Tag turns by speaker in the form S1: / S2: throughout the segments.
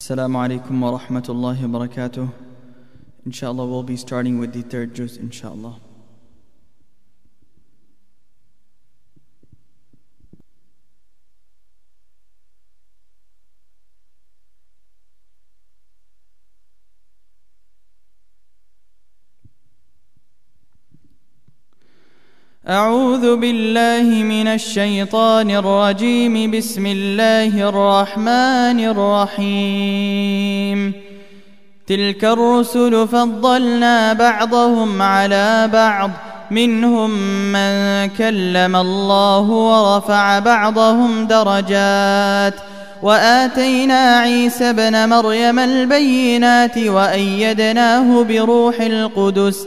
S1: Assalamu alaikum wa rahmatullahi wa barakatuh. Inshallah, we'll be starting with the third juz, inshallah. أعوذ بالله من الشيطان الرجيم. بسم الله الرحمن الرحيم. تلك الرسل فضلنا بعضهم على بعض. منهم من كلم الله ورفع بعضهم درجات. وآتينا عيسى ابن مريم البينات وأيدناه بروح القدس.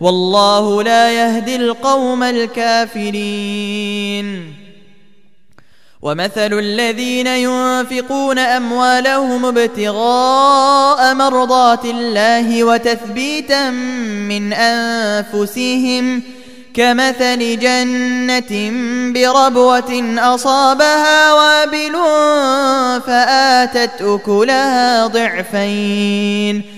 S1: والله لا يهدي القوم الكافرين. ومثل الذين ينفقون أموالهم ابتغاء مرضات الله وتثبيتا من أنفسهم كمثل جنة بربوة أصابها وابل فآتت أكلها ضعفين.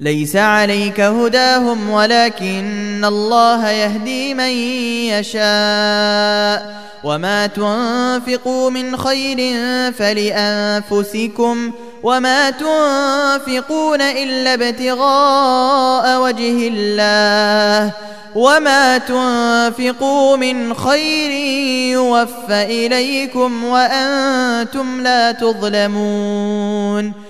S1: ليس عليك هداهم ولكن الله يهدي من يشاء وما تنفقوا من خير فلأنفسكم وما تنفقون إلا ابتغاء وجه الله وما تنفقوا من خير يوفى إليكم وأنتم لا تظلمون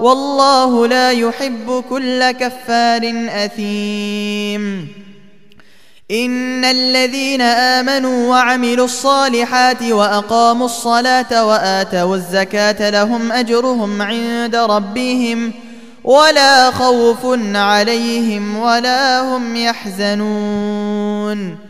S1: والله لا يحب كل كفار أثيم. إن الذين آمنوا وعملوا الصالحات وأقاموا الصلاة وآتوا الزكاة لهم أجرهم عند ربهم ولا خوف عليهم ولا هم يحزنون.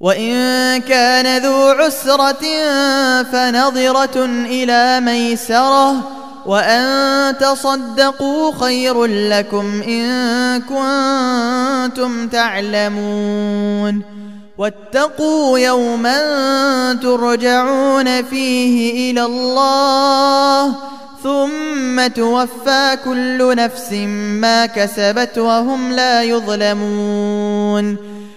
S1: وإن كان ذو عسرة فنظرة إلى ميسرة وأن تصدقوا خير لكم إن كنتم تعلمون واتقوا يوما ترجعون فيه إلى الله ثم توفى كل نفس ما كسبت وهم لا يظلمون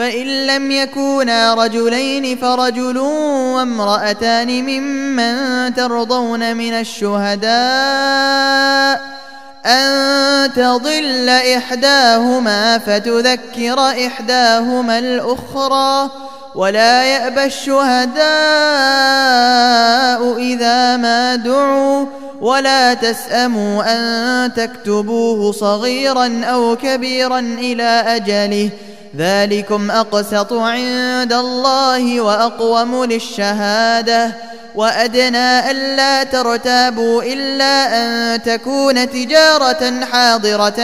S1: فإن لم يكونا رجلين فرجل وامرأتان ممن ترضون من الشهداء أن تضل إحداهما فتذكر إحداهما الأخرى ولا يأبى الشهداء إذا ما دعوا ولا تسأموا أن تكتبوه صغيرا أو كبيرا إلى أجله
S2: ذلكم أقسط عند الله وأقوم للشهادة وأدنى ألا ترتابوا إلا أن تكون تجارة حاضرة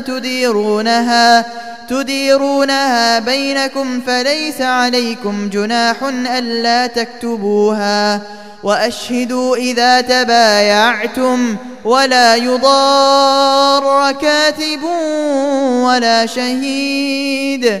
S2: تديرونها تديرونها بينكم فليس عليكم جناح ألا تكتبوها. وأشهدوا إذا تبايعتم ولا يضار كاتب ولا شهيد.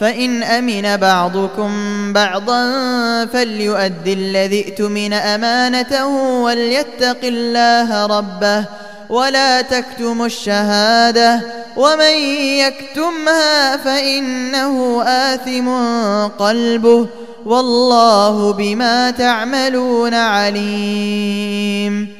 S2: فإن أمن بعضكم بعضا فليؤد الذي ائتمن أمانته وليتق الله ربه ولا تكتموا الشهادة ومن يكتمها فإنه آثم قلبه والله بما تعملون عليم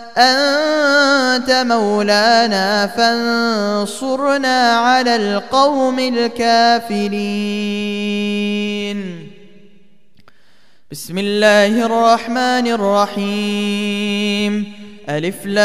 S2: أنت مولانا فانصرنا على القوم الكافرين. بسم الله الرحمن الرحيم. ألف لام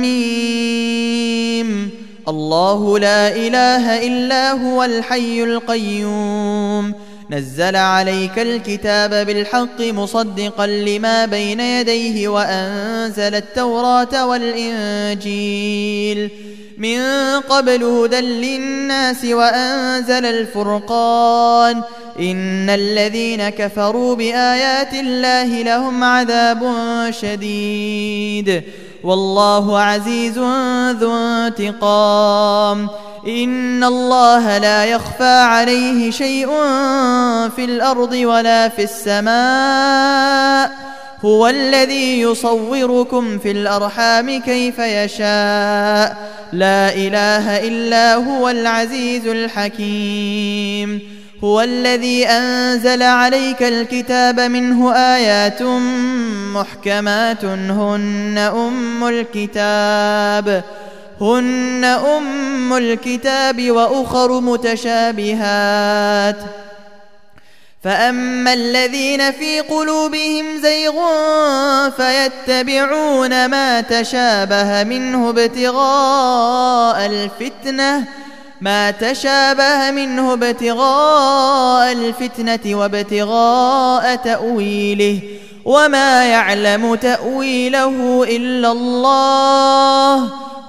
S2: ميم. الله لا إله إلا هو الحي القيوم. نزل عليك الكتاب بالحق مصدقا لما بين يديه وأنزل التوراة والإنجيل. من قبل هدى للناس وأنزل الفرقان. إن الذين كفروا بآيات الله لهم عذاب شديد. والله عزيز ذو انتقام. إن الله لا يخفى عليه شيء في الأرض ولا في السماء. هو الذي يصوركم في الأرحام كيف يشاء. لا إله إلا هو العزيز الحكيم. هو الذي أنزل عليك الكتاب منه آيات محكمات. هن أم الكتاب. هن أم الكتاب وأخر متشابهات. فأما الذين في قلوبهم زيغ فيتبعون ما تشابه منه ابتغاء الفتنة ما تشابه منه ابتغاء الفتنة وابتغاء تأويله وما يعلم تأويله إلا الله.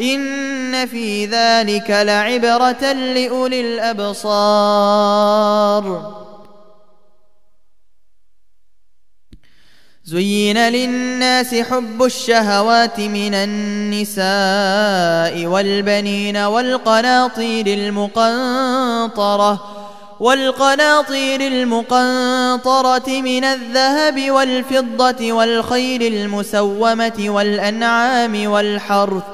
S2: إن في ذلك لعبرة لأولي الأبصار. زين للناس حب الشهوات من النساء والبنين والقناطير المقنطرة والقناطير المقنطرة من الذهب والفضة والخيل المسومة والأنعام والحرث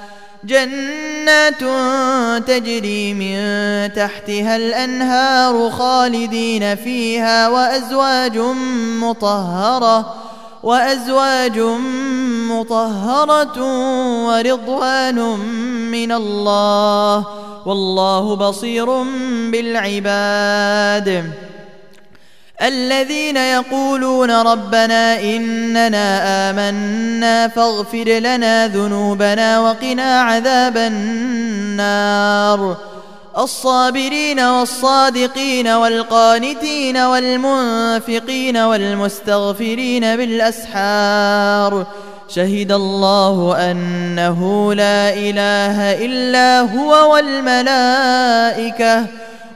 S2: جنات تجري من تحتها الأنهار خالدين فيها وأزواج مطهرة وأزواج مطهرة ورضوان من الله والله بصير بالعباد. الذين يقولون ربنا إننا آمنا فاغفر لنا ذنوبنا وقنا عذاب النار. الصابرين والصادقين والقانتين والمنفقين والمستغفرين بالأسحار. شهد الله أنه لا إله إلا هو والملائكة.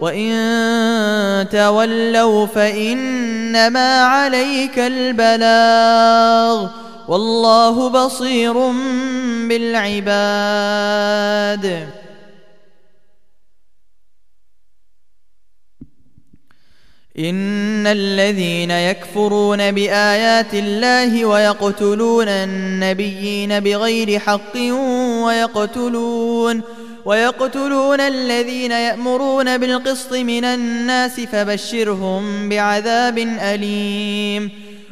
S2: وإن تولوا فإنما عليك البلاغ والله بصير بالعباد. إن الذين يكفرون بآيات الله ويقتلون النبيين بغير حق ويقتلون ويقتلون الذين يأمرون بالقسط من الناس فبشرهم بعذاب أليم.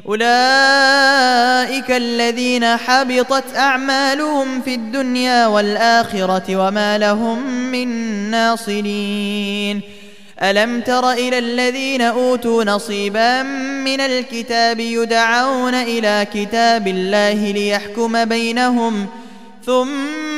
S2: أولئك الذين حبطت أعمالهم في الدنيا والآخرة وما لهم من ناصرين. ألم تر إلى الذين أوتوا نصيبا من الكتاب يدعون إلى كتاب الله ليحكم بينهم ثم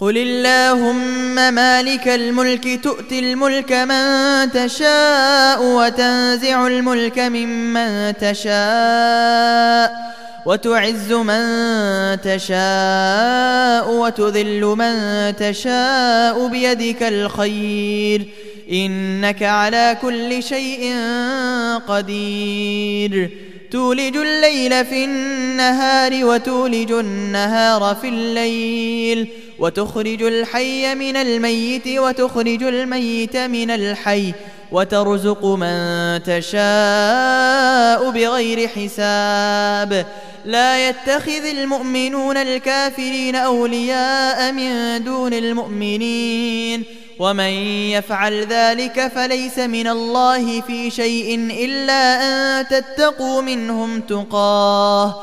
S2: قل اللهم مالك الملك تؤتي الملك من تشاء وتنزع الملك ممن تشاء وتعز من تشاء وتذل من تشاء بيدك الخير انك على كل شيء قدير. تولج الليل في النهار وتولج النهار في الليل وتخرج الحي من الميت وتخرج الميت من الحي وترزق من تشاء بغير حساب. لا يتخذ المؤمنون الكافرين أولياء من دون المؤمنين. ومن يفعل ذلك فليس من الله في شيء إلا أن تتقوا منهم تقاه.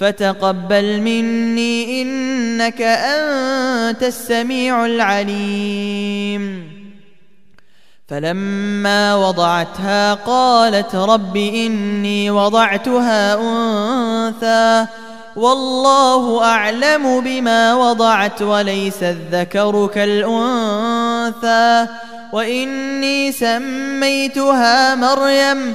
S2: فتقبل مني إنك أنت السميع العليم. فلما وضعتها قالت رب إني وضعتها أنثى والله أعلم بما وضعت وليس الذكر كالأنثى وإني سميتها مريم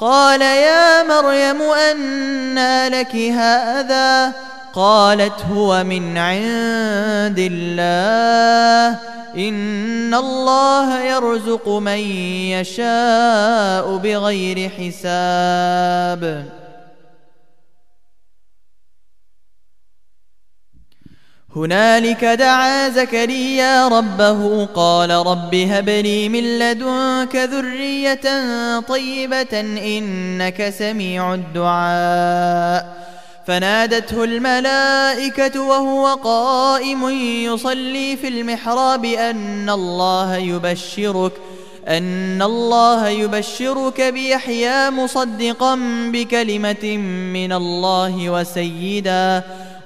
S2: قال يا مريم أنى لك هذا؟ قالت هو من عند الله. إن الله يرزق من يشاء بغير حساب. هنالك دعا زكريا ربه قال رب هب لي من لدنك ذرية طيبة إنك سميع الدعاء. فنادته الملائكة وهو قائم يصلي في المحراب أن الله يبشرك أن الله يبشرك بيحيى مصدقا بكلمة من الله وسيداً.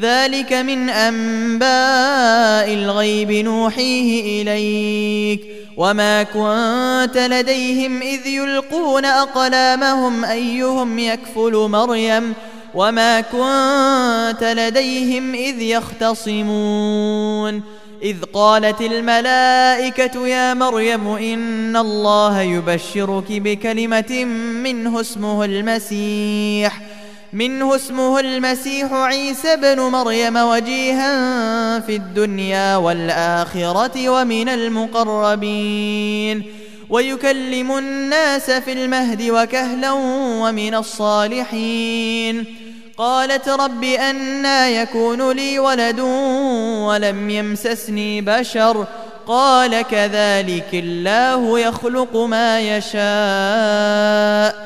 S2: ذلك من أنباء الغيب نوحيه إليك. وما كنت لديهم إذ يلقون أقلامهم أيهم يكفل مريم. وما كنت لديهم إذ يختصمون. إذ قالت الملائكة يا مريم إن الله يبشرك بكلمة منه اسمه المسيح. منه اسمه المسيح عيسى بن مريم وجيها في الدنيا والآخرة ومن المقربين. ويكلم الناس في المهد وكهلا ومن الصالحين. قالت رب أنا يكون لي ولد ولم يمسسني بشر. قال كذلك الله يخلق ما يشاء.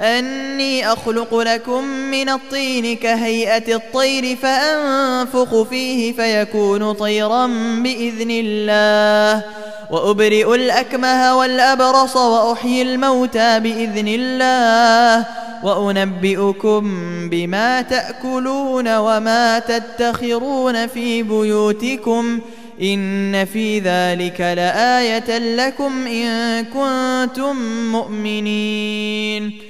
S2: أني أخلق لكم من الطين كهيئة الطير فأنفخ فيه فيكون طيرا بإذن الله. وأبرئ الأكمه والأبرص وأحيي الموتى بإذن الله. وأنبئكم بما تأكلون وما تدخرون في بيوتكم. إن في ذلك لآية لكم إن كنتم مؤمنين.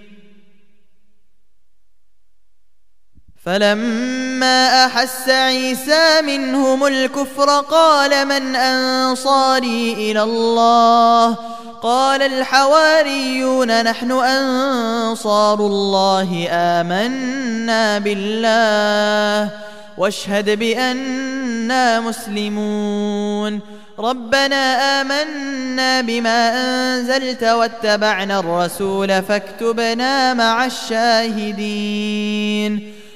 S2: فلما أحس عيسى منهم الكفر قال من أنصاري إلى الله؟ قال الحواريون نحن أنصار الله آمنا بالله. واشهد بأننا مسلمون. ربنا آمنا بما أنزلت واتبعنا الرسول فاكتبنا مع الشاهدين.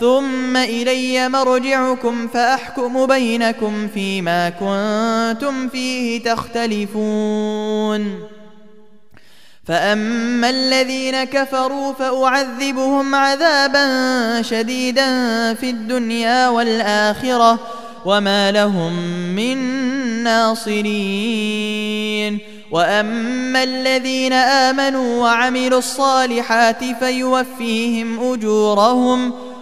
S2: ثم إلي مرجعكم فأحكم بينكم فيما كنتم فيه تختلفون. فأما الذين كفروا فأعذبهم عذابا شديدا في الدنيا والآخرة وما لهم من ناصرين. وأما الذين آمنوا وعملوا الصالحات فيوفيهم أجورهم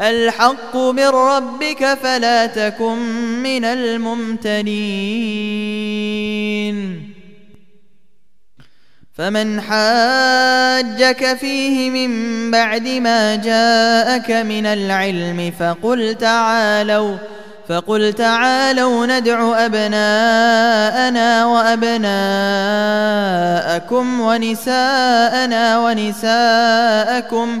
S2: الحق من ربك فلا تكن من الممتنين فمن حاجك فيه من بعد ما جاءك من العلم فقل تعالوا فقل تعالوا ندع أبناءنا وأبناءكم ونساءنا ونساءكم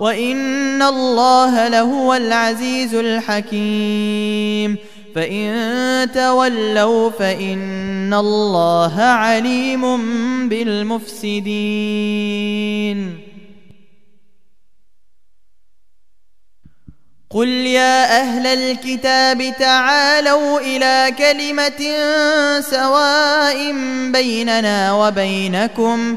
S2: وإن الله لهو العزيز الحكيم. فإن تولوا فإن الله عليم بالمفسدين. قل يا أهل الكتاب تعالوا إلى كلمة سواء بيننا وبينكم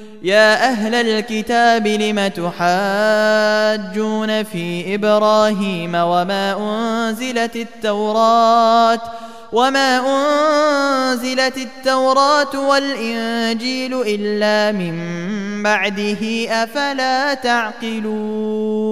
S2: يا أهل الكتاب لم تحاجون في إبراهيم وما أنزلت التوراة وما أنزلت التوراة والإنجيل إلا من بعده أفلا تعقلون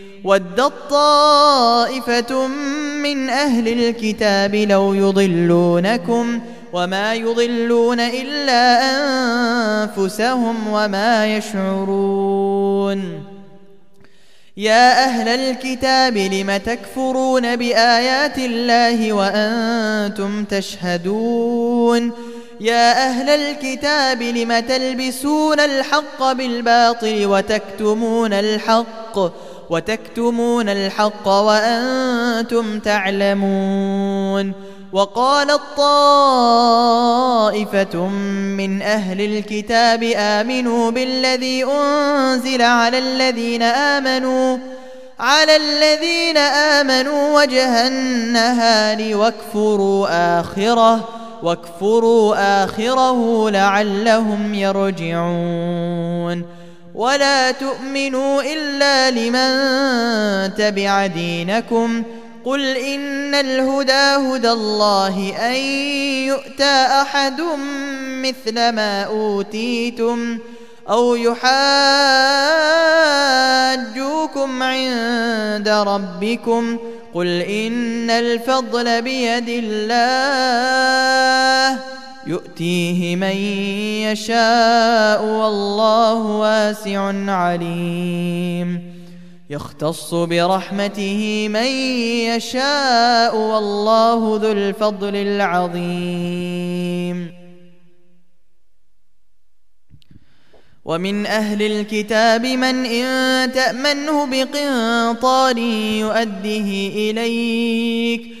S2: ودت طائفة من أهل الكتاب لو يضلونكم وما يضلون إلا أنفسهم وما يشعرون. يا أهل الكتاب لم تكفرون بآيات الله وأنتم تشهدون؟ يا أهل الكتاب لم تلبسون الحق بالباطل وتكتمون الحق وتكتمون الحق وأنتم تعلمون وقالت طائفة من أهل الكتاب آمنوا بالذي أنزل على الذين آمنوا على الذين آمنوا وجه النهار واكفروا آخره واكفروا آخره لعلهم يرجعون. ولا تؤمنوا إلا لمن تبع دينكم. قل إن الهدى هدى الله أن يؤتى أحد مثل ما أوتيتم أو يحاجوكم عند ربكم. قل إن الفضل بيد الله يؤتيه من يشاء والله واسع عليم. يختص برحمته من يشاء والله ذو الفضل العظيم. ومن أهل الكتاب من إن تأمنه بقنطار يؤده إليك.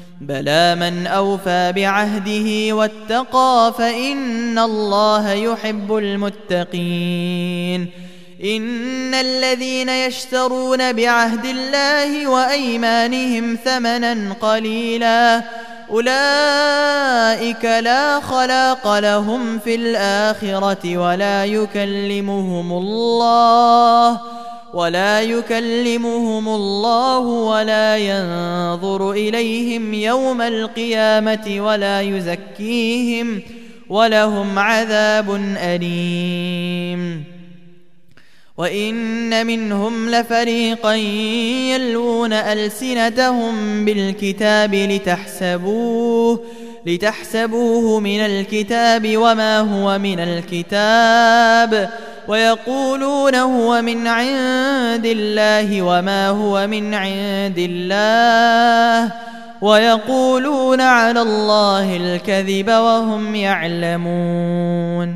S2: بلى من أوفى بعهده واتقى فإن الله يحب المتقين. إن الذين يشترون بعهد الله وأيمانهم ثمنا قليلا أولئك لا خلاق لهم في الآخرة ولا يكلمهم الله. ولا يكلمهم الله ولا ينظر إليهم يوم القيامة ولا يزكيهم ولهم عذاب أليم. وإن منهم لفريقا يلوون ألسنتهم بالكتاب لتحسبوه لتحسبوه من الكتاب وما هو من الكتاب ويقولون هو من عند الله وما هو من عند الله ويقولون على الله الكذب وهم يعلمون.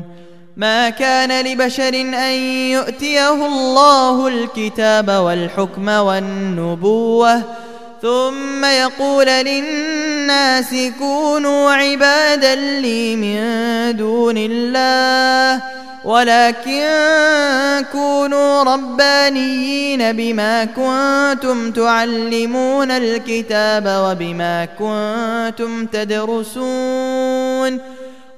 S2: ما كان لبشر أن يؤتيه الله الكتاب والحكم والنبوة ثم يقول للناس كونوا عبادا لي من دون الله ولكن كونوا ربانيين بما كنتم تعلمون الكتاب وبما كنتم تدرسون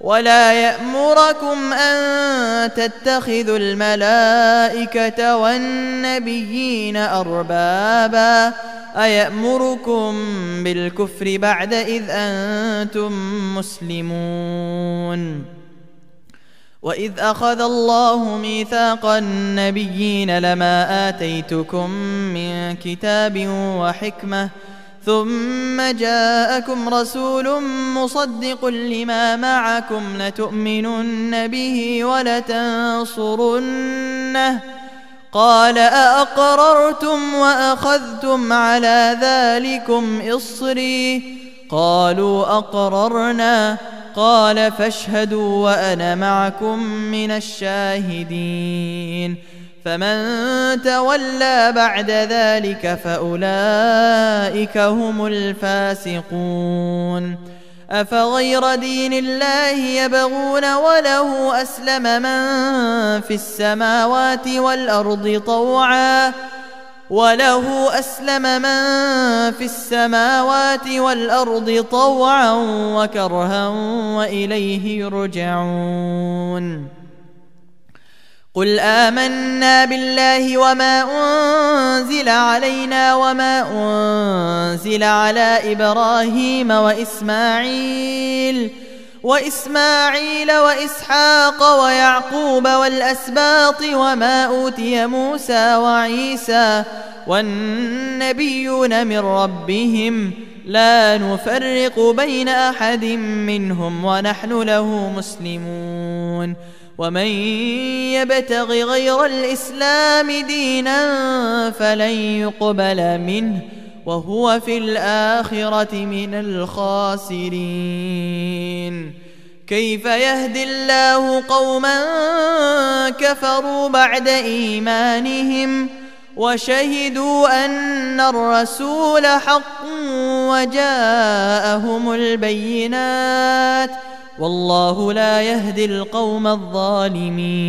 S2: ولا يأمركم أن تتخذوا الملائكة والنبيين أربابا أيأمركم بالكفر بعد إذ أنتم مسلمون واذ اخذ الله ميثاق النبيين لما اتيتكم من كتاب وحكمه ثم جاءكم رسول مصدق لما معكم لتؤمنن به ولتنصرنه قال أأقررتم وأخذتم على ذلكم إصري قالوا أقررنا قال فاشهدوا وأنا معكم من الشاهدين. فمن تولى بعد ذلك فأولئك هم الفاسقون. أفغير دين الله يبغون وله أسلم من في السماوات والأرض طوعا وله أسلم من في السماوات والأرض طوعا وكرها وإليه يرجعون. قل آمنا بالله وما أنزل علينا وما أنزل على إبراهيم وإسماعيل وإسماعيل وإسحاق ويعقوب والأسباط وما أوتي موسى وعيسى والنبيون من ربهم لا نفرق بين أحد منهم ونحن له مسلمون ومن يبتغ غير الإسلام دينا فلن يقبل منه وهو في الآخرة من الخاسرين. كيف يهدي الله قوما كفروا بعد إيمانهم وشهدوا أن الرسول حق وجاءهم البينات ۖ والله لا يهدي القوم الظالمين.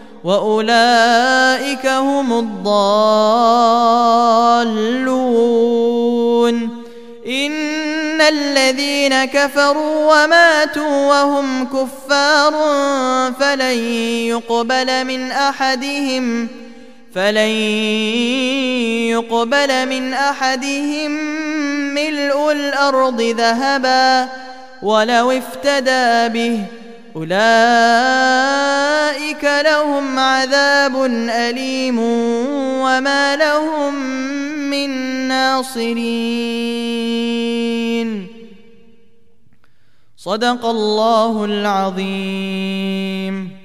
S2: وأولئك هم الضالون. إن الذين كفروا وماتوا وهم كفار فلن يقبل من أحدهم فلن يقبل من أحدهم ملء الأرض ذهبا ولو افتدى به. أولئك لهم عذاب أليم وما لهم من ناصرين. صدق الله العظيم.